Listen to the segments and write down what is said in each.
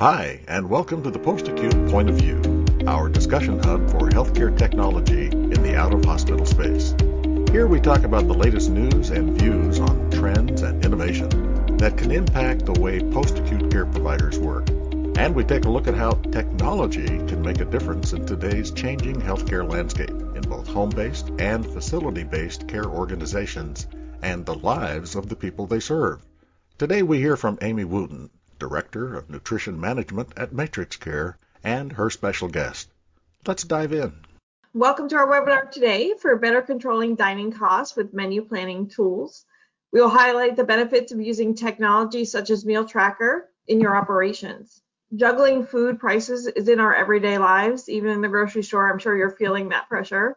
Hi, and welcome to the Post Acute Point of View, our discussion hub for healthcare technology in the out of hospital space. Here we talk about the latest news and views on trends and innovation that can impact the way post acute care providers work. And we take a look at how technology can make a difference in today's changing healthcare landscape in both home based and facility based care organizations and the lives of the people they serve. Today we hear from Amy Wootton, Director of Nutrition Management at MatrixCare, and her special guest. Let's dive in. Welcome to our webinar today for better controlling dining costs with menu planning tools. We will highlight the benefits of using technology such as MealTracker in your operations. Juggling food prices is in our everyday lives, even in the grocery store. I'm sure you're feeling that pressure.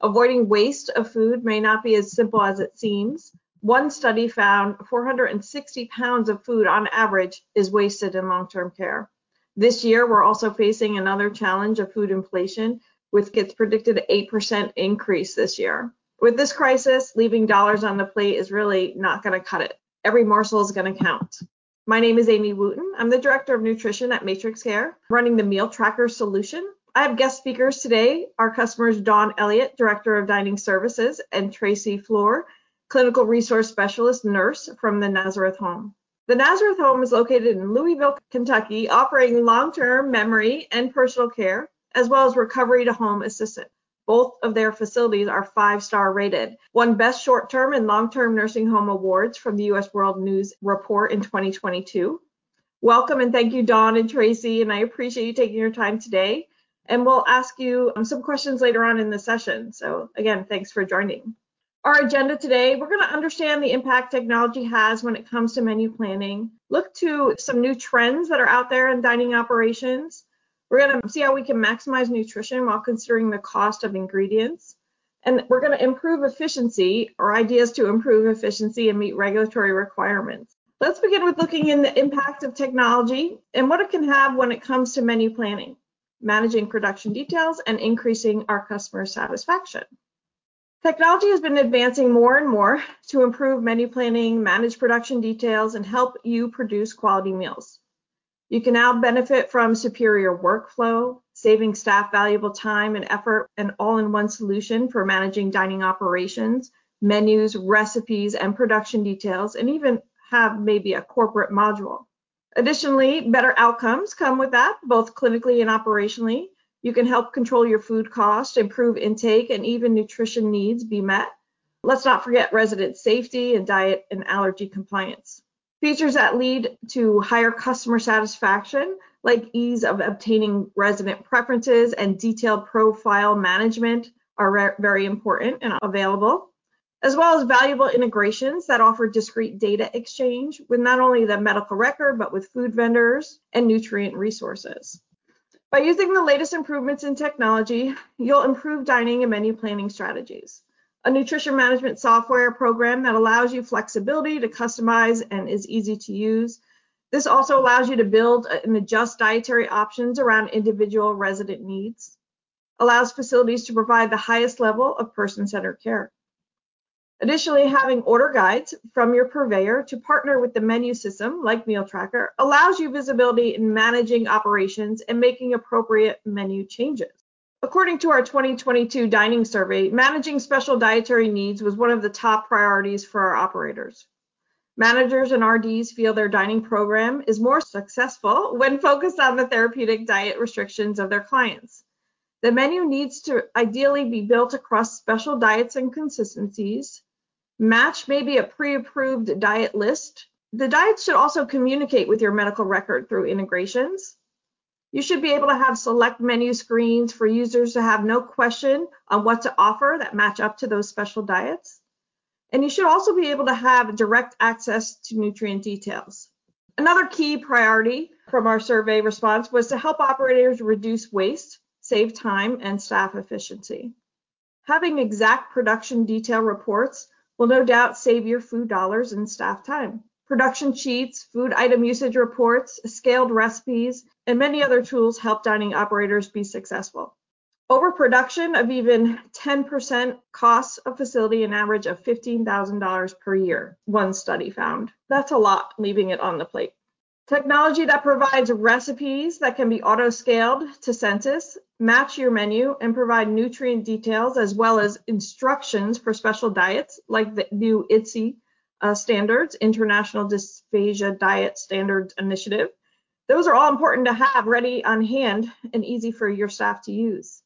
Avoiding waste of food may not be as simple as it seems. One study found 460 pounds of food on average is wasted in long-term care. This year, we're also facing another challenge of food inflation, with its predicted 8% increase this year. With this crisis, leaving dollars on the plate is really not going to cut it. Every morsel is going to count. My name is Amy Wootton. I'm the Director of Nutrition at MatrixCare, running the MealTracker solution. I have guest speakers today. Our customers, Dawn Elliott, Director of Dining Services, and Tracy Fluhr, clinical resource specialist nurse from the Nazareth Home. The Nazareth Home is located in Louisville, Kentucky, offering long-term memory and personal care, as well as recovery to home assistance. Both of their facilities are five-star rated, won Best Short-Term and Long-Term Nursing Home Awards from the U.S. World News Report in 2022. Welcome and thank you, Dawn and Tracy, and I appreciate you taking your time today. And we'll ask you um, some questions later on in the session. So again, thanks for joining our agenda today, we're going to understand the impact technology has when it comes to menu planning, look to some new trends that are out there in dining operations. We're going to see how we can maximize nutrition while considering the cost of ingredients. And we're going to improve efficiency or ideas to improve efficiency and meet regulatory requirements. Let's begin with looking in the impact of technology and what it can have when it comes to menu planning, managing production details, and increasing our customer satisfaction. Technology has been advancing more and more to improve menu planning, manage production details, and help you produce quality meals. You can now benefit from superior workflow, saving staff valuable time and effort, an all-in-one solution for managing dining operations, menus, recipes, and production details, and even have maybe a corporate module. Additionally, better outcomes come with that, both clinically and operationally, you can help control your food cost, improve intake, and even nutrition needs be met. Let's not forget resident safety and diet and allergy compliance. Features that lead to higher customer satisfaction, like ease of obtaining resident preferences and detailed profile management, are very important and available, as well as valuable integrations that offer discrete data exchange with not only the medical record, but with food vendors and nutrient resources. By using the latest improvements in technology, you'll improve dining and menu planning strategies. A nutrition management software program that allows you flexibility to customize and is easy to use. This also allows you to build and adjust dietary options around individual resident needs. Allows facilities to provide the highest level of person-centered care. Additionally, having order guides from your purveyor to partner with the menu system like MealTracker allows you visibility in managing operations and making appropriate menu changes. According to our 2022 dining survey, managing special dietary needs was one of the top priorities for our operators. Managers and RDs feel their dining program is more successful when focused on the therapeutic diet restrictions of their clients. The menu needs to ideally be built across special diets and consistencies, Match maybe a pre-approved diet list. The diet should also communicate with your medical record through integrations. You should be able to have select menu screens for users to have no question on what to offer that match up to those special diets. And you should also be able to have direct access to nutrient details. Another key priority from our survey response was to help operators reduce waste, save time, and staff efficiency. Having exact production detail reports will no doubt save your food dollars and staff time. Production sheets, food item usage reports, scaled recipes, and many other tools help dining operators be successful. Overproduction of even 10% costs a facility an average of $15,000 per year, one study found. That's a lot, leaving it on the plate. Technology that provides recipes that can be auto scaled to census, match your menu, and provide nutrient details as well as instructions for special diets like the new IDSI uh, standards, International Dysphagia Diet Standards Initiative. Those are all important to have ready on hand and easy for your staff to use.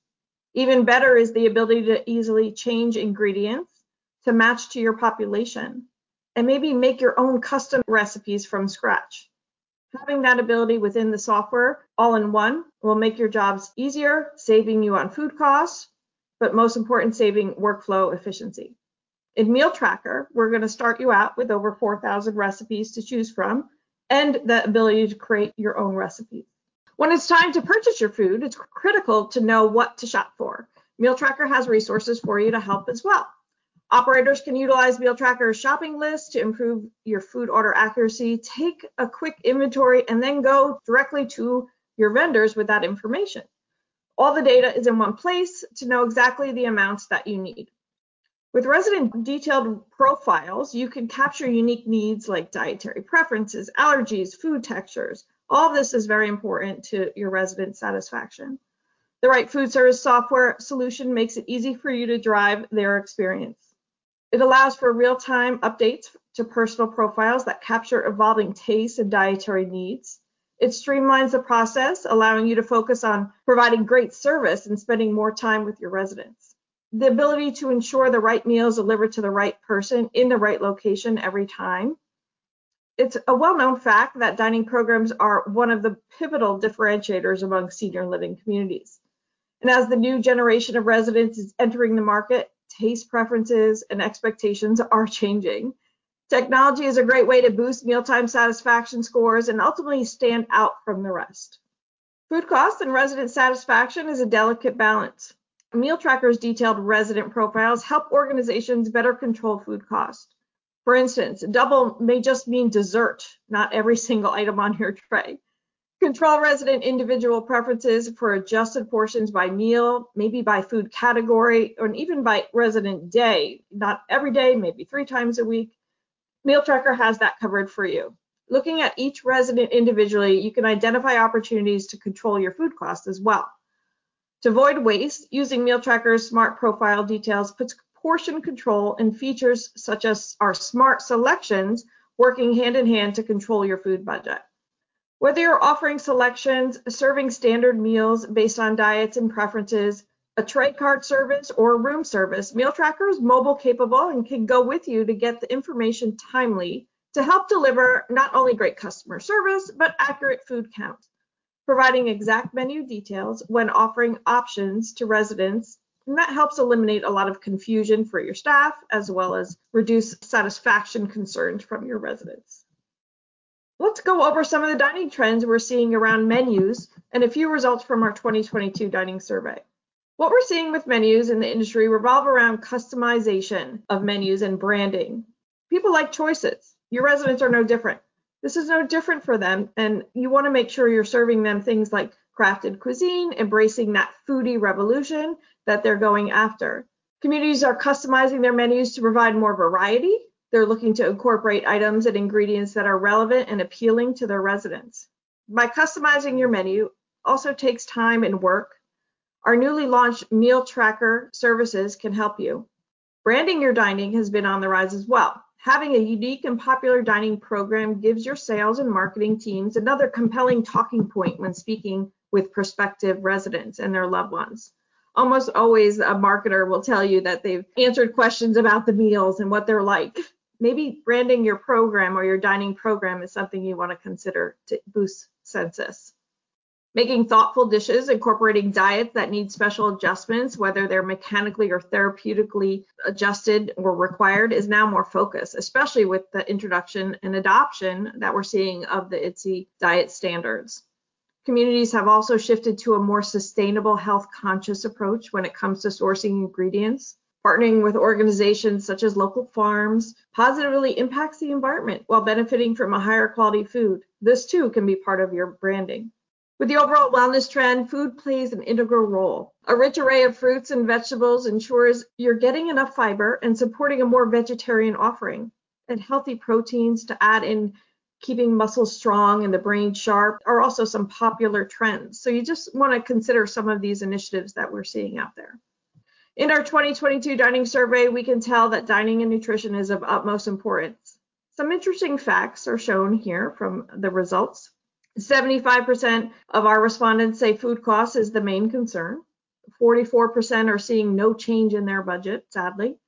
Even better is the ability to easily change ingredients to match to your population and maybe make your own custom recipes from scratch. Having that ability within the software all in one will make your jobs easier, saving you on food costs, but most important, saving workflow efficiency. In MealTracker, we're going to start you out with over 4,000 recipes to choose from and the ability to create your own recipes. When it's time to purchase your food, it's critical to know what to shop for. MealTracker has resources for you to help as well. Operators can utilize MealTracker's shopping list to improve your food order accuracy. Take a quick inventory and then go directly to your vendors with that information. All the data is in one place to know exactly the amounts that you need. With resident detailed profiles, you can capture unique needs like dietary preferences, allergies, food textures. All of this is very important to your resident satisfaction. The right food service software solution makes it easy for you to drive their experience. It allows for real-time updates to personal profiles that capture evolving tastes and dietary needs. It streamlines the process, allowing you to focus on providing great service and spending more time with your residents the ability to ensure the right meals delivered to the right person in the right location every time. It's a well-known fact that dining programs are one of the pivotal differentiators among senior living communities. And as the new generation of residents is entering the market, taste preferences and expectations are changing. Technology is a great way to boost mealtime satisfaction scores and ultimately stand out from the rest. Food cost and resident satisfaction is a delicate balance. MealTracker's detailed resident profiles help organizations better control food cost. For instance, double may just mean dessert, not every single item on your tray. Control resident individual preferences for adjusted portions by meal, maybe by food category, or even by resident day. Not every day, maybe three times a week. MealTracker has that covered for you. Looking at each resident individually, you can identify opportunities to control your food costs as well. To avoid waste, using MealTracker's smart profile details puts portion control and features such as our smart selections working hand in hand to control your food budget. Whether you're offering selections, serving standard meals based on diets and preferences, a tray cart service, or room service, MealTracker is mobile capable and can go with you to get the information timely to help deliver not only great customer service, but accurate food count providing exact menu details when offering options to residents. And that helps eliminate a lot of confusion for your staff as well as reduce satisfaction concerns from your residents. Let's go over some of the dining trends we're seeing around menus and a few results from our 2022 dining survey. What we're seeing with menus in the industry revolve around customization of menus and branding. People like choices. Your residents are no different. This is no different for them, and you want to make sure you're serving them things like crafted cuisine, embracing that foodie revolution that they're going after. Communities are customizing their menus to provide more variety. They're looking to incorporate items and ingredients that are relevant and appealing to their residents. By customizing your menu also takes time and work. Our newly launched MealTracker services can help you. Branding your dining has been on the rise as well. Having a unique and popular dining program gives your sales and marketing teams another compelling talking point when speaking with prospective residents and their loved ones. Almost always, a marketer will tell you that they've answered questions about the meals and what they're like. Maybe branding your program or your dining program is something you want to consider to boost census. Making thoughtful dishes, incorporating diets that need special adjustments, whether they're mechanically or therapeutically adjusted or required, is now more focused, especially with the introduction and adoption that we're seeing of the IDSI diet standards. Communities have also shifted to a more sustainable, health conscious approach when it comes to sourcing ingredients. Partnering with organizations such as local farms positively impacts the environment while benefiting from a higher quality food. This too can be part of your branding. With the overall wellness trend, food plays an integral role. A rich array of fruits and vegetables ensures you're getting enough fiber and supporting a more vegetarian offering, and healthy proteins to add in keeping muscles strong and the brain sharp are also some popular trends. So you just want to consider some of these initiatives that we're seeing out there. In our 2022 dining survey, we can tell that dining and nutrition is of utmost importance. Some interesting facts are shown here from the results. 75% of our respondents say food costs is the main concern. 44% are seeing no change in their budget, sadly.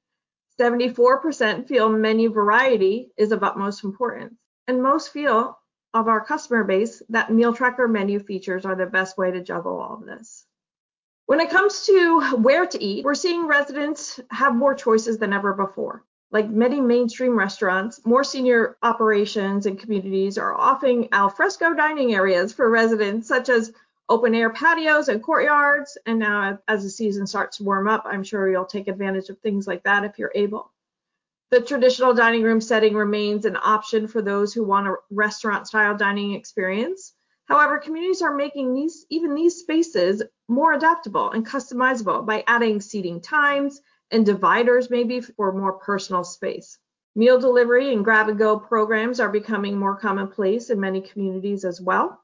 74% feel menu variety is of utmost importance. And most feel of our customer base that MealTracker menu features are the best way to juggle all of this. When it comes to where to eat, we're seeing residents have more choices than ever before. Like many mainstream restaurants, more senior operations and communities are offering alfresco dining areas for residents, such as open air patios and courtyards. And now, as the season starts to warm up, I'm sure you'll take advantage of things like that if you're able. The traditional dining room setting remains an option for those who want a restaurant style dining experience. However, communities are making these even these spaces more adaptable and customizable by adding seating times and dividers maybe for more personal space. Meal delivery and grab and go programs are becoming more commonplace in many communities as well.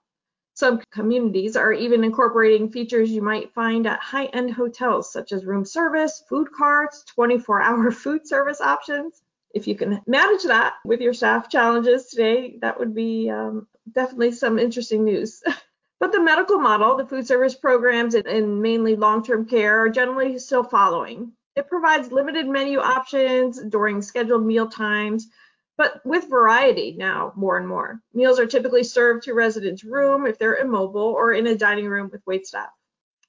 Some communities are even incorporating features you might find at high end hotels, such as room service, food carts, 24 hour food service options. If you can manage that with your staff challenges today, that would be um, definitely some interesting news. but the medical model, the food service programs, and mainly long term care are generally still following. It provides limited menu options during scheduled meal times but with variety now more and more. Meals are typically served to residents' room if they're immobile or in a dining room with wait staff.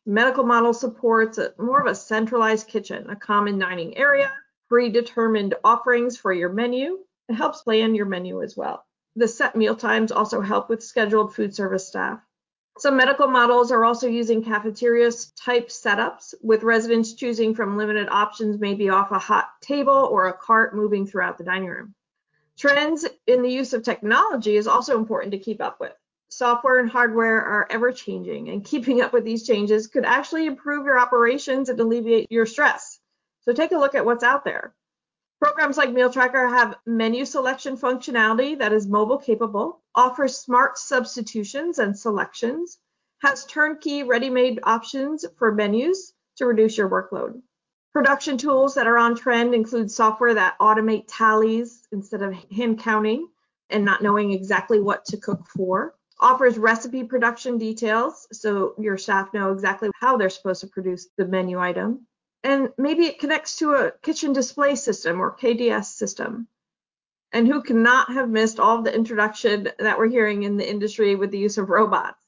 Medical model supports a, more of a centralized kitchen, a common dining area, predetermined offerings for your menu. It helps plan your menu as well. The set meal times also help with scheduled food service staff. Some medical models are also using cafeterias type setups, with residents choosing from limited options, maybe off a hot table or a cart moving throughout the dining room. Trends in the use of technology is also important to keep up with. Software and hardware are ever changing, and keeping up with these changes could actually improve your operations and alleviate your stress. So take a look at what's out there. Programs like MealTracker have menu selection functionality that is mobile capable, offers smart substitutions and selections, has turnkey ready made options for menus to reduce your workload. Production tools that are on trend include software that automate tallies instead of hand counting and not knowing exactly what to cook for. Offers recipe production details so your staff know exactly how they're supposed to produce the menu item. And maybe it connects to a kitchen display system or KDS system. And who cannot have missed all of the introduction that we're hearing in the industry with the use of robots?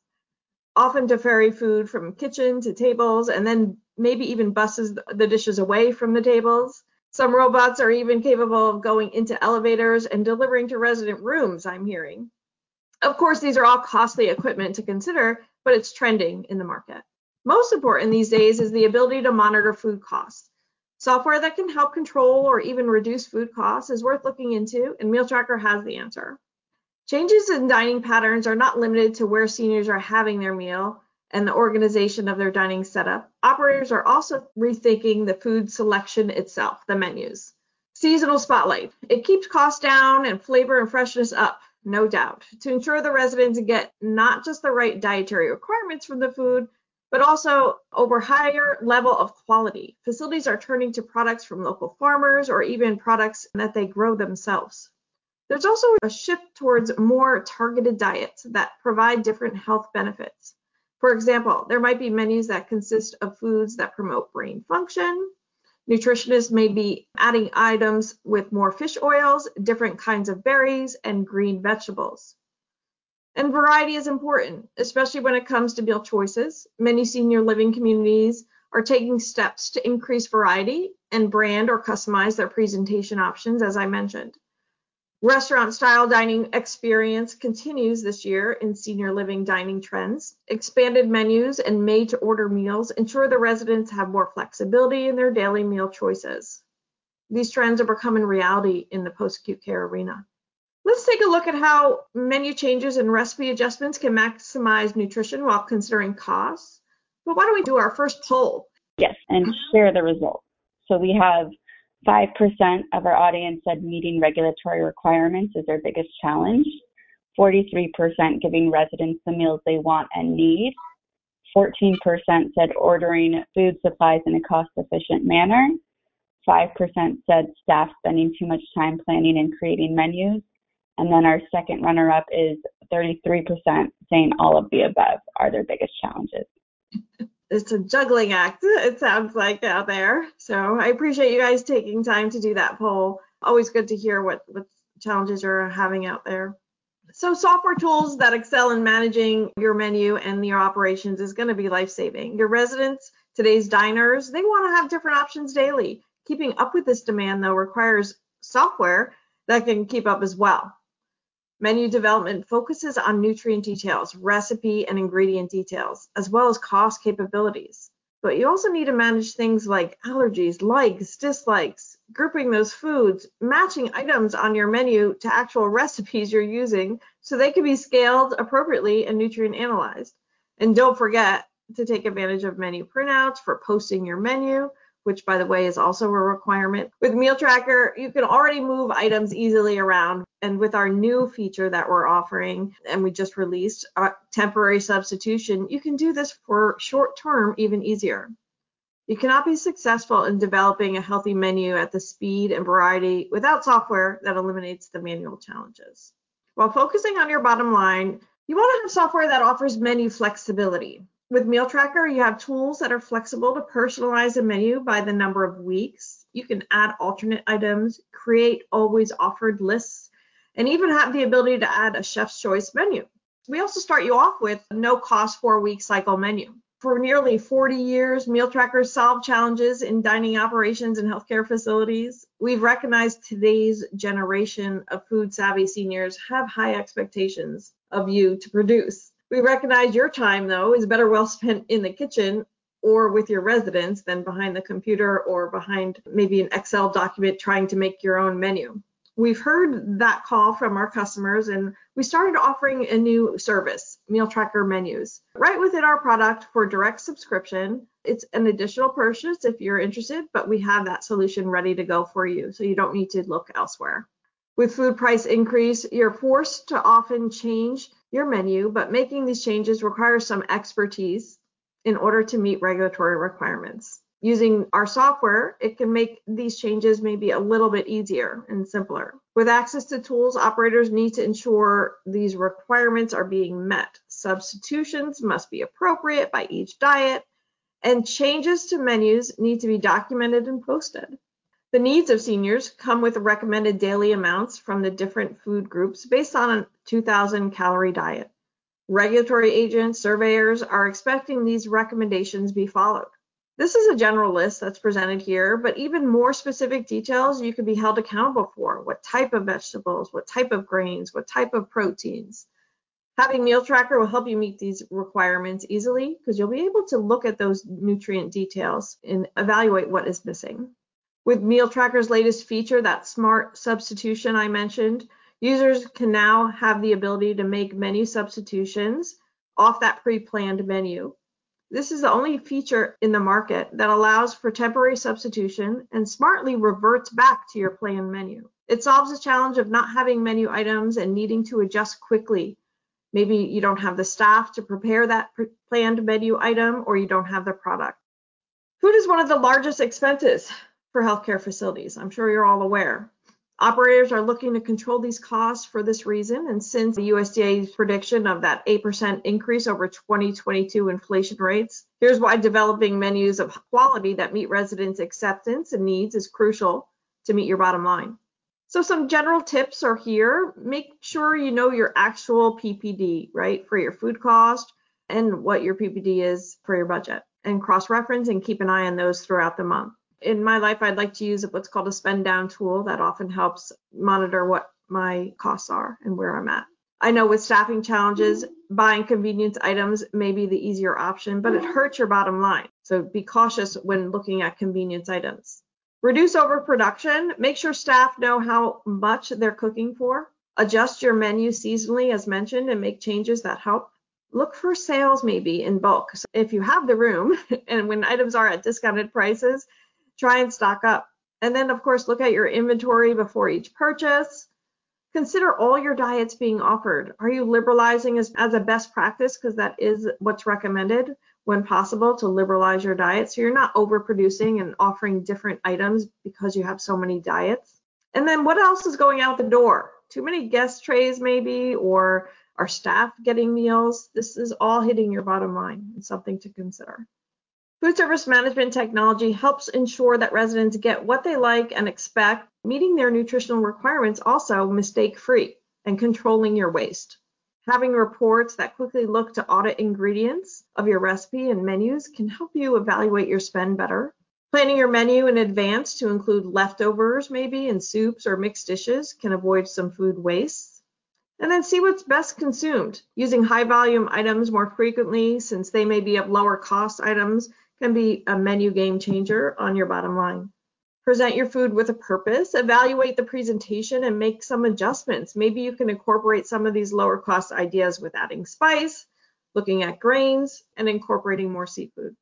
Often to ferry food from kitchen to tables and then maybe even buses the dishes away from the tables. Some robots are even capable of going into elevators and delivering to resident rooms, I'm hearing. Of course, these are all costly equipment to consider, but it's trending in the market. Most important these days is the ability to monitor food costs. Software that can help control or even reduce food costs is worth looking into, and MealTracker has the answer. Changes in dining patterns are not limited to where seniors are having their meal, and the organization of their dining setup, operators are also rethinking the food selection itself, the menus. Seasonal spotlight. It keeps costs down and flavor and freshness up, no doubt, to ensure the residents get not just the right dietary requirements from the food, but also over higher level of quality. Facilities are turning to products from local farmers or even products that they grow themselves. There's also a shift towards more targeted diets that provide different health benefits. For example, there might be menus that consist of foods that promote brain function. Nutritionists may be adding items with more fish oils, different kinds of berries, and green vegetables. And variety is important, especially when it comes to meal choices. Many senior living communities are taking steps to increase variety and brand or customize their presentation options, as I mentioned. Restaurant style dining experience continues this year in senior living dining trends. Expanded menus and made to order meals ensure the residents have more flexibility in their daily meal choices. These trends are becoming reality in the post acute care arena. Let's take a look at how menu changes and recipe adjustments can maximize nutrition while considering costs. But why don't we do our first poll? Yes, and share the results. So we have 5% of our audience said meeting regulatory requirements is their biggest challenge. 43% giving residents the meals they want and need, 14% said ordering food supplies in a cost efficient manner, 5% said staff spending too much time planning and creating menus, and then our second runner up is 33% saying all of the above are their biggest challenges. It's a juggling act, it sounds like out there. So I appreciate you guys taking time to do that poll. Always good to hear what, what challenges you're having out there. So software tools that excel in managing your menu and your operations is going to be life-saving. Your residents, today's diners, they want to have different options daily. Keeping up with this demand, though, requires software that can keep up as well. Menu development focuses on nutrient details, recipe and ingredient details, as well as cost capabilities. But you also need to manage things like allergies, likes, dislikes, grouping those foods, matching items on your menu to actual recipes you're using so they can be scaled appropriately and nutrient analyzed. And don't forget to take advantage of menu printouts for posting your menu which by the way is also a requirement. With MealTracker, you can already move items easily around. And with our new feature that we're offering and we just released, uh, temporary substitution, you can do this for short term even easier. You cannot be successful in developing a healthy menu at the speed and variety without software that eliminates the manual challenges. While focusing on your bottom line, you want to have software that offers menu flexibility. With MealTracker, you have tools that are flexible to personalize a menu by the number of weeks. You can add alternate items, create always offered lists, and even have the ability to add a chef's choice menu. We also start you off with no cost four week cycle menu. For nearly 40 years, MealTrackers solve challenges in dining operations and healthcare facilities. We've recognized today's generation of food savvy seniors have high expectations of you to produce. We recognize your time, though, is better well spent in the kitchen or with your residents than behind the computer or behind maybe an Excel document trying to make your own menu. We've heard that call from our customers and we started offering a new service, MealTracker Menus, right within our product for direct subscription. It's an additional purchase if you're interested, but we have that solution ready to go for you, so you don't need to look elsewhere. With food price increase, you're forced to often change your menu, but making these changes requires some expertise in order to meet regulatory requirements. Using our software, it can make these changes maybe a little bit easier and simpler. With access to tools, operators need to ensure these requirements are being met. Substitutions must be appropriate by each diet, and changes to menus need to be documented and posted. The needs of seniors come with recommended daily amounts from the different food groups based on a 2,000 calorie diet. Regulatory agents, surveyors are expecting these recommendations be followed. This is a general list that's presented here, but even more specific details you can be held accountable for. What type of vegetables, what type of grains, what type of proteins. Having MealTracker will help you meet these requirements easily because you'll be able to look at those nutrient details and evaluate what is missing. With MealTracker's latest feature, that smart substitution I mentioned, users can now have the ability to make menu substitutions off that pre-planned menu. This is the only feature in the market that allows for temporary substitution and smartly reverts back to your planned menu. It solves the challenge of not having menu items and needing to adjust quickly. Maybe you don't have the staff to prepare that planned menu item or you don't have the product. Food is one of the largest expenses for healthcare facilities. I'm sure you're all aware. Operators are looking to control these costs for this reason, and since the USDA's prediction of that 8% increase over 2022 inflation rates, here's why developing menus of quality that meet residents' acceptance and needs is crucial to meet your bottom line. So some general tips are here. Make sure you know your actual PPD, right, for your food cost and what your PPD is for your budget, and cross-reference and keep an eye on those throughout the month in my life, I'd like to use what's called a spend down tool that often helps monitor what my costs are and where I'm at. I know with staffing challenges, buying convenience items may be the easier option, but it hurts your bottom line. So be cautious when looking at convenience items. Reduce overproduction. Make sure staff know how much they're cooking for. Adjust your menu seasonally, as mentioned, and make changes that help. Look for sales maybe in bulk. So if you have the room and when items are at discounted prices, try and stock up. And then, of course, look at your inventory before each purchase. Consider all your diets being offered. Are you liberalizing as, as a best practice? Because that is what's recommended when possible to liberalize your diet. So you're not overproducing and offering different items because you have so many diets. And then what else is going out the door? Too many guest trays, maybe, or our staff getting meals. This is all hitting your bottom line and something to consider. Food service management technology helps ensure that residents get what they like and expect, meeting their nutritional requirements also mistake free and controlling your waste. Having reports that quickly look to audit ingredients of your recipe and menus can help you evaluate your spend better. Planning your menu in advance to include leftovers, maybe, in soups or mixed dishes can avoid some food waste. And then see what's best consumed. Using high volume items more frequently, since they may be of lower cost items, can be a menu game changer on your bottom line. Present your food with a purpose, evaluate the presentation, and make some adjustments. Maybe you can incorporate some of these lower cost ideas with adding spice, looking at grains, and incorporating more seafood.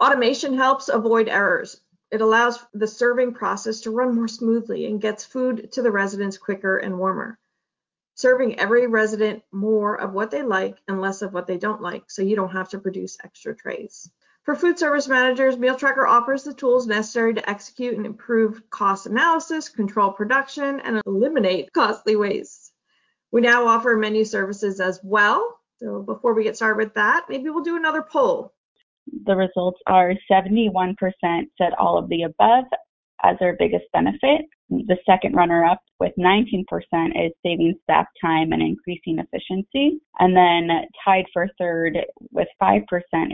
Automation helps avoid errors. It allows the serving process to run more smoothly and gets food to the residents quicker and warmer. Serving every resident more of what they like and less of what they don't like, so you don't have to produce extra trays. For food service managers, MealTracker offers the tools necessary to execute and improve cost analysis, control production, and eliminate costly waste. We now offer menu services as well. So before we get started with that, maybe we'll do another poll. The results are 71% said all of the above as their biggest benefit. The second runner up with 19% is saving staff time and increasing efficiency. And then tied for third with 5%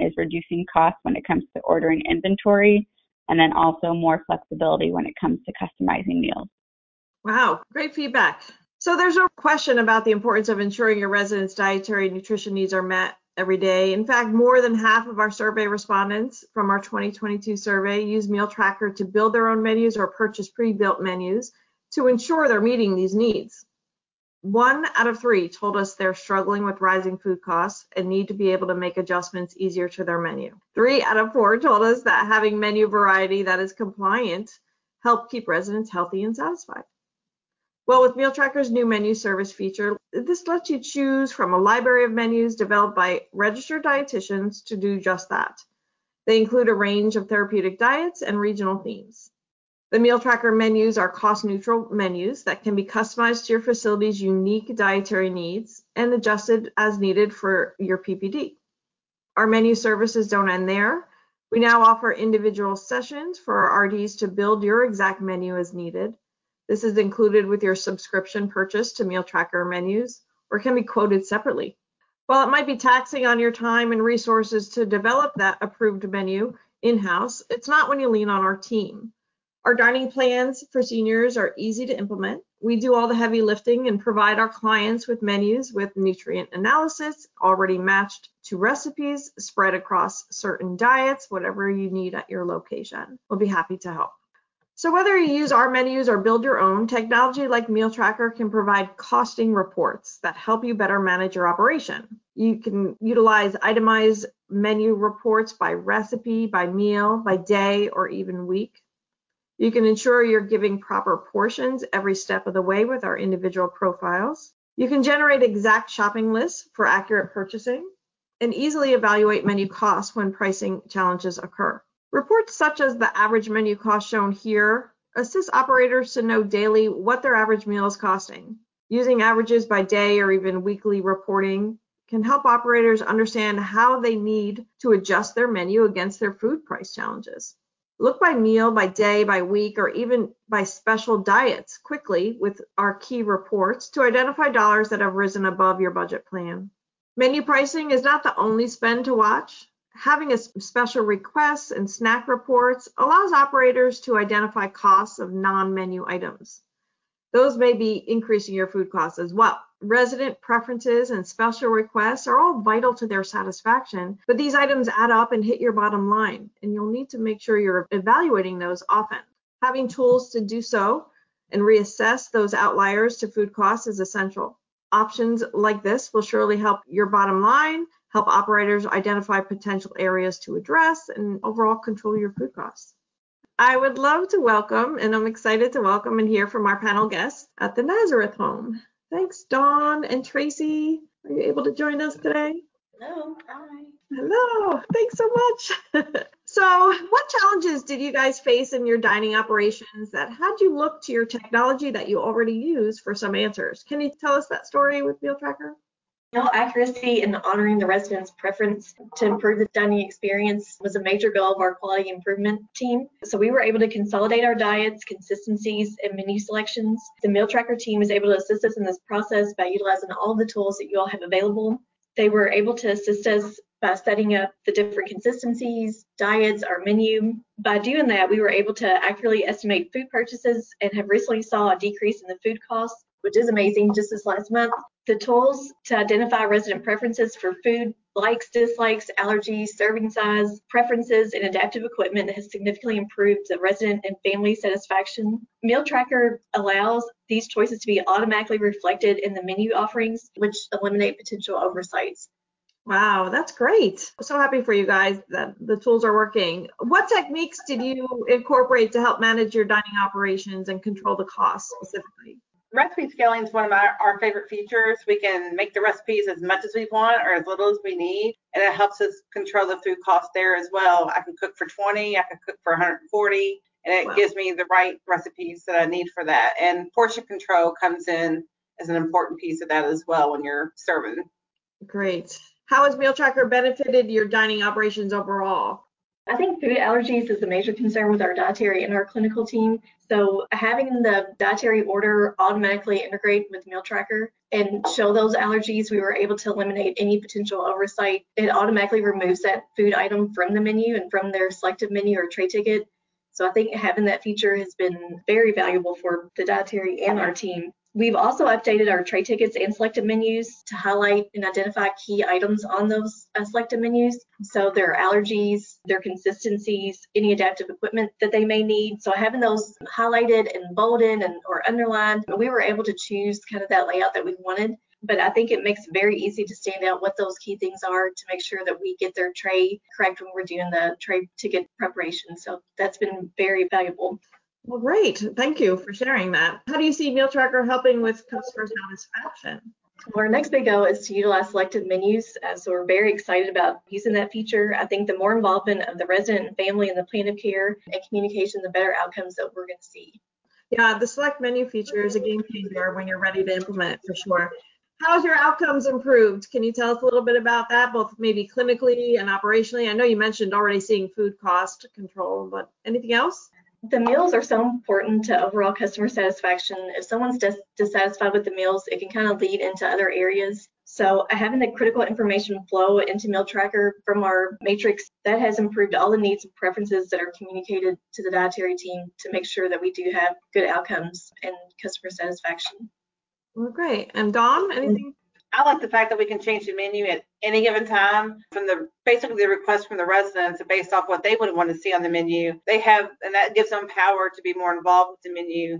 is reducing costs when it comes to ordering inventory and then also more flexibility when it comes to customizing meals. Wow, great feedback. So there's no question about the importance of ensuring your residents' dietary and nutrition needs are met every day. In fact, more than half of our survey respondents from our 2022 survey use MealTracker to build their own menus or purchase pre-built menus to ensure they're meeting these needs. One out of three told us they're struggling with rising food costs and need to be able to make adjustments easier to their menu. Three out of four told us that having menu variety that is compliant help keep residents healthy and satisfied. Well, with MealTracker's new menu service feature, this lets you choose from a library of menus developed by registered dietitians to do just that. They include a range of therapeutic diets and regional themes. The MealTracker menus are cost neutral menus that can be customized to your facility's unique dietary needs and adjusted as needed for your PPD. Our menu services don't end there. We now offer individual sessions for our RDs to build your exact menu as needed this is included with your subscription purchase to MealTracker menus or can be quoted separately. While it might be taxing on your time and resources to develop that approved menu in-house, it's not when you lean on our team. Our dining plans for seniors are easy to implement. We do all the heavy lifting and provide our clients with menus with nutrient analysis already matched to recipes spread across certain diets, whatever you need at your location. We'll be happy to help. So whether you use our menus or build your own, technology like MealTracker can provide costing reports that help you better manage your operation. You can utilize itemized menu reports by recipe, by meal, by day, or even week. You can ensure you're giving proper portions every step of the way with our individual profiles. You can generate exact shopping lists for accurate purchasing and easily evaluate menu costs when pricing challenges occur. Reports such as the average menu cost shown here assist operators to know daily what their average meal is costing. Using averages by day or even weekly reporting can help operators understand how they need to adjust their menu against their food price challenges. Look by meal, by day, by week, or even by special diets quickly with our key reports to identify dollars that have risen above your budget plan. Menu pricing is not the only spend to watch having a special requests and snack reports allows operators to identify costs of non-menu items. Those may be increasing your food costs as well. Resident preferences and special requests are all vital to their satisfaction, but these items add up and hit your bottom line, and you'll need to make sure you're evaluating those often. Having tools to do so and reassess those outliers to food costs is essential. Options like this will surely help your bottom line help operators identify potential areas to address, and overall control your food costs. I would love to welcome, and I'm excited to welcome and hear from our panel guests at the Nazareth home. Thanks, Dawn and Tracy. Are you able to join us today? Hello. Hi. Hello. Thanks so much. so, what challenges did you guys face in your dining operations that had you look to your technology that you already use for some answers? Can you tell us that story with MealTracker? Meal accuracy and honoring the residents' preference to improve the dining experience was a major goal of our quality improvement team. So we were able to consolidate our diets, consistencies, and menu selections. The MealTracker team was able to assist us in this process by utilizing all the tools that you all have available. They were able to assist us by setting up the different consistencies, diets, our menu. By doing that, we were able to accurately estimate food purchases and have recently saw a decrease in the food costs, which is amazing just this last month. The tools to identify resident preferences for food, likes, dislikes, allergies, serving size, preferences, and adaptive equipment has significantly improved the resident and family satisfaction. MealTracker allows these choices to be automatically reflected in the menu offerings, which eliminate potential oversights. Wow, that's great. I'm so happy for you guys that the tools are working. What techniques did you incorporate to help manage your dining operations and control the costs specifically? Recipe scaling is one of my, our favorite features. We can make the recipes as much as we want or as little as we need, and it helps us control the food cost there as well. I can cook for 20, I can cook for 140, and it wow. gives me the right recipes that I need for that. And portion control comes in as an important piece of that as well when you're serving. Great. How has MealTracker benefited your dining operations overall? I think food allergies is a major concern with our dietary and our clinical team. So having the dietary order automatically integrate with MealTracker and show those allergies, we were able to eliminate any potential oversight. It automatically removes that food item from the menu and from their selected menu or tray ticket. So I think having that feature has been very valuable for the dietary and our team. We've also updated our tray tickets and selected menus to highlight and identify key items on those uh, selected menus. So their allergies, their consistencies, any adaptive equipment that they may need. So having those highlighted and bolded and or underlined, we were able to choose kind of that layout that we wanted. But I think it makes it very easy to stand out what those key things are to make sure that we get their tray correct when we're doing the tray ticket preparation. So that's been very valuable. Well, great. Thank you for sharing that. How do you see MealTracker helping with customer satisfaction? Well, our next big goal is to utilize selected menus. Uh, so we're very excited about using that feature. I think the more involvement of the resident and family in the plan of care and communication, the better outcomes that we're going to see. Yeah, the select menu feature is a game changer when you're ready to implement it for sure. How's your outcomes improved? Can you tell us a little bit about that, both maybe clinically and operationally? I know you mentioned already seeing food cost control, but anything else? The meals are so important to overall customer satisfaction. If someone's dis- dissatisfied with the meals, it can kind of lead into other areas. So having the critical information flow into MealTracker from our matrix, that has improved all the needs and preferences that are communicated to the dietary team to make sure that we do have good outcomes and customer satisfaction. Well, great. And Dawn, anything I like the fact that we can change the menu at any given time from the basically the request from the residents based off what they would want to see on the menu. They have, and that gives them power to be more involved with the menu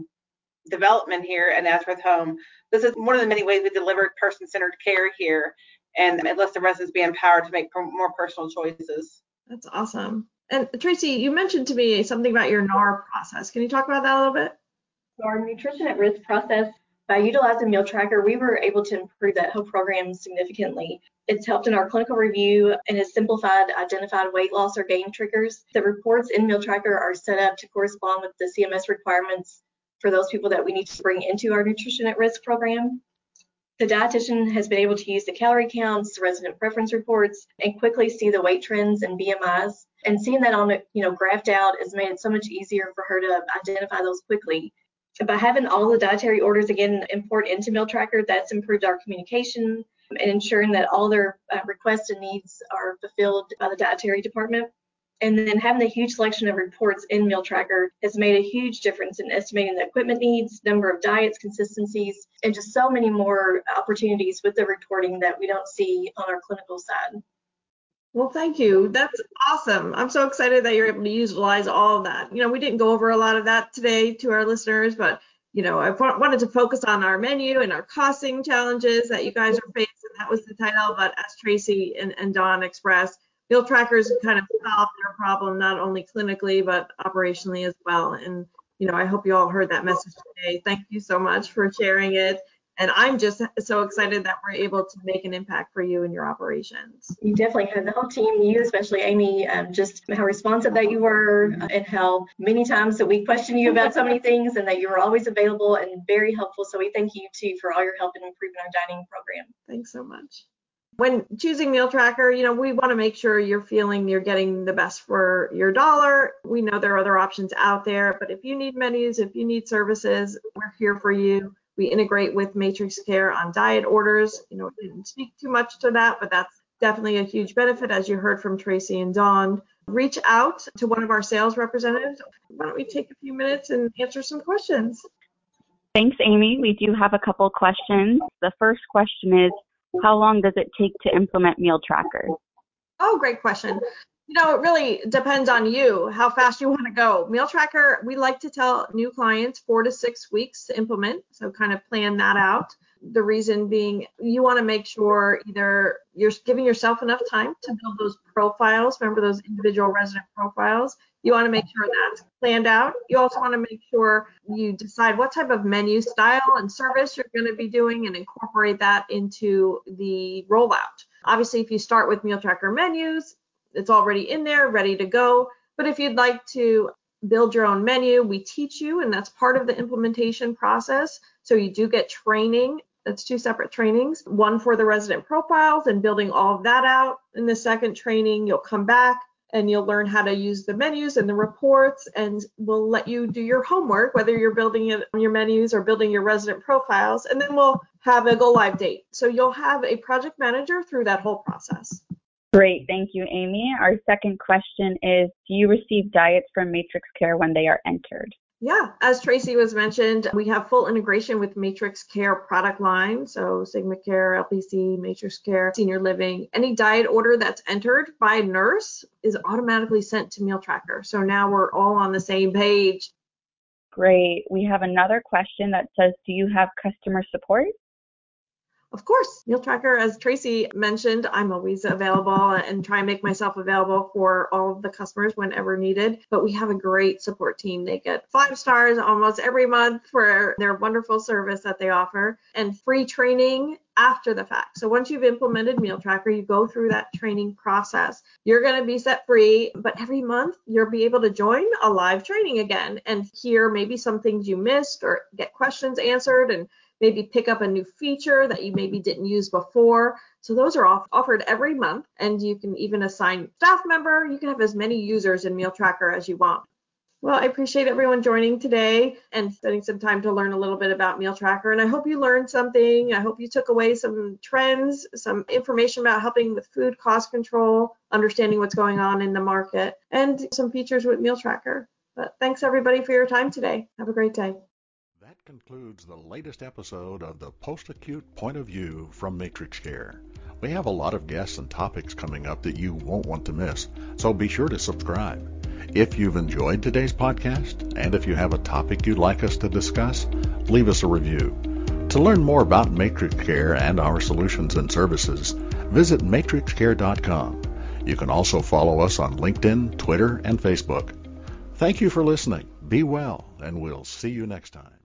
development here at Nazareth Home. This is one of the many ways we deliver person-centered care here, and it lets the residents be empowered to make more personal choices. That's awesome. And Tracy, you mentioned to me something about your NAR process. Can you talk about that a little bit? Our nutrition at risk process by utilizing MealTracker, we were able to improve that whole program significantly. It's helped in our clinical review and has simplified identified weight loss or gain triggers. The reports in MealTracker are set up to correspond with the CMS requirements for those people that we need to bring into our nutrition at risk program. The dietitian has been able to use the calorie counts, resident preference reports, and quickly see the weight trends and BMIs. And seeing that on, you know, graphed out has made it so much easier for her to identify those quickly by having all the dietary orders again import into MealTracker, that's improved our communication and ensuring that all their uh, requests and needs are fulfilled by the dietary department. And then having a huge selection of reports in MealTracker has made a huge difference in estimating the equipment needs, number of diets, consistencies, and just so many more opportunities with the reporting that we don't see on our clinical side. Well, thank you. That's awesome. I'm so excited that you're able to utilize all of that. You know, we didn't go over a lot of that today to our listeners, but you know, I wanted to focus on our menu and our costing challenges that you guys are facing. That was the title, but as Tracy and, and Dawn expressed, MealTrackers kind of solved their problem not only clinically but operationally as well. And you know, I hope you all heard that message today. Thank you so much for sharing it. And I'm just so excited that we're able to make an impact for you in your operations. You definitely have the whole team, you especially Amy, um, just how responsive that you were and how many times that we questioned you about so many things and that you were always available and very helpful. So we thank you too for all your help in improving our dining program. Thanks so much when choosing MealTracker you know we want to make sure you're feeling you're getting the best for your dollar we know there are other options out there but if you need menus if you need services we're here for you we integrate with MatrixCare on diet orders. You know didn't speak too much to that but that's definitely a huge benefit as you heard from tracy and dawn. Reach out to one of our sales representatives. Why don't we take a few minutes and answer some questions? Thanks amy. We do have a couple questions. The first question is how long does it take to implement MealTracker? Oh, great question. You know, it really depends on you, how fast you want to go. MealTracker, we like to tell new clients four to six weeks to implement. So kind of plan that out. The reason being you want to make sure either you're giving yourself enough time to build those profiles. Remember those individual resident profiles. You want to make sure that's planned out. You also want to make sure you decide what type of menu style and service you're going to be doing and incorporate that into the rollout. Obviously, if you start with MealTracker menus, it's already in there, ready to go. But if you'd like to build your own menu, we teach you, and that's part of the implementation process. So you do get training. That's two separate trainings, one for the resident profiles and building all of that out. In the second training, you'll come back and you'll learn how to use the menus and the reports and we'll let you do your homework whether you're building it on your menus or building your resident profiles and then we'll have a go live date so you'll have a project manager through that whole process great thank you amy our second question is do you receive diets from matrix care when they are entered yeah, as Tracy was mentioned, we have full integration with MatrixCare product line. So SigmaCare, LPC, MatrixCare, Senior Living. Any diet order that's entered by a nurse is automatically sent to MealTracker. So now we're all on the same page. Great. We have another question that says, do you have customer support? Of course, MealTracker, as Tracy mentioned, I'm always available and try and make myself available for all of the customers whenever needed. But we have a great support team. They get five stars almost every month for their wonderful service that they offer and free training after the fact. So once you've implemented MealTracker, you go through that training process. You're going to be set free, but every month you'll be able to join a live training again and hear maybe some things you missed or get questions answered and maybe pick up a new feature that you maybe didn't use before. So those are off- offered every month, and you can even assign staff member. You can have as many users in MealTracker as you want. Well, I appreciate everyone joining today and spending some time to learn a little bit about MealTracker. And I hope you learned something. I hope you took away some trends, some information about helping with food cost control, understanding what's going on in the market, and some features with MealTracker. But thanks everybody for your time today. Have a great day. That concludes the latest episode of the Post Acute Point of View from MatrixCare. We have a lot of guests and topics coming up that you won't want to miss, so be sure to subscribe. If you've enjoyed today's podcast, and if you have a topic you'd like us to discuss, leave us a review. To learn more about MatrixCare and our solutions and services, visit matrixcare.com. You can also follow us on LinkedIn, Twitter, and Facebook. Thank you for listening. Be well, and we'll see you next time.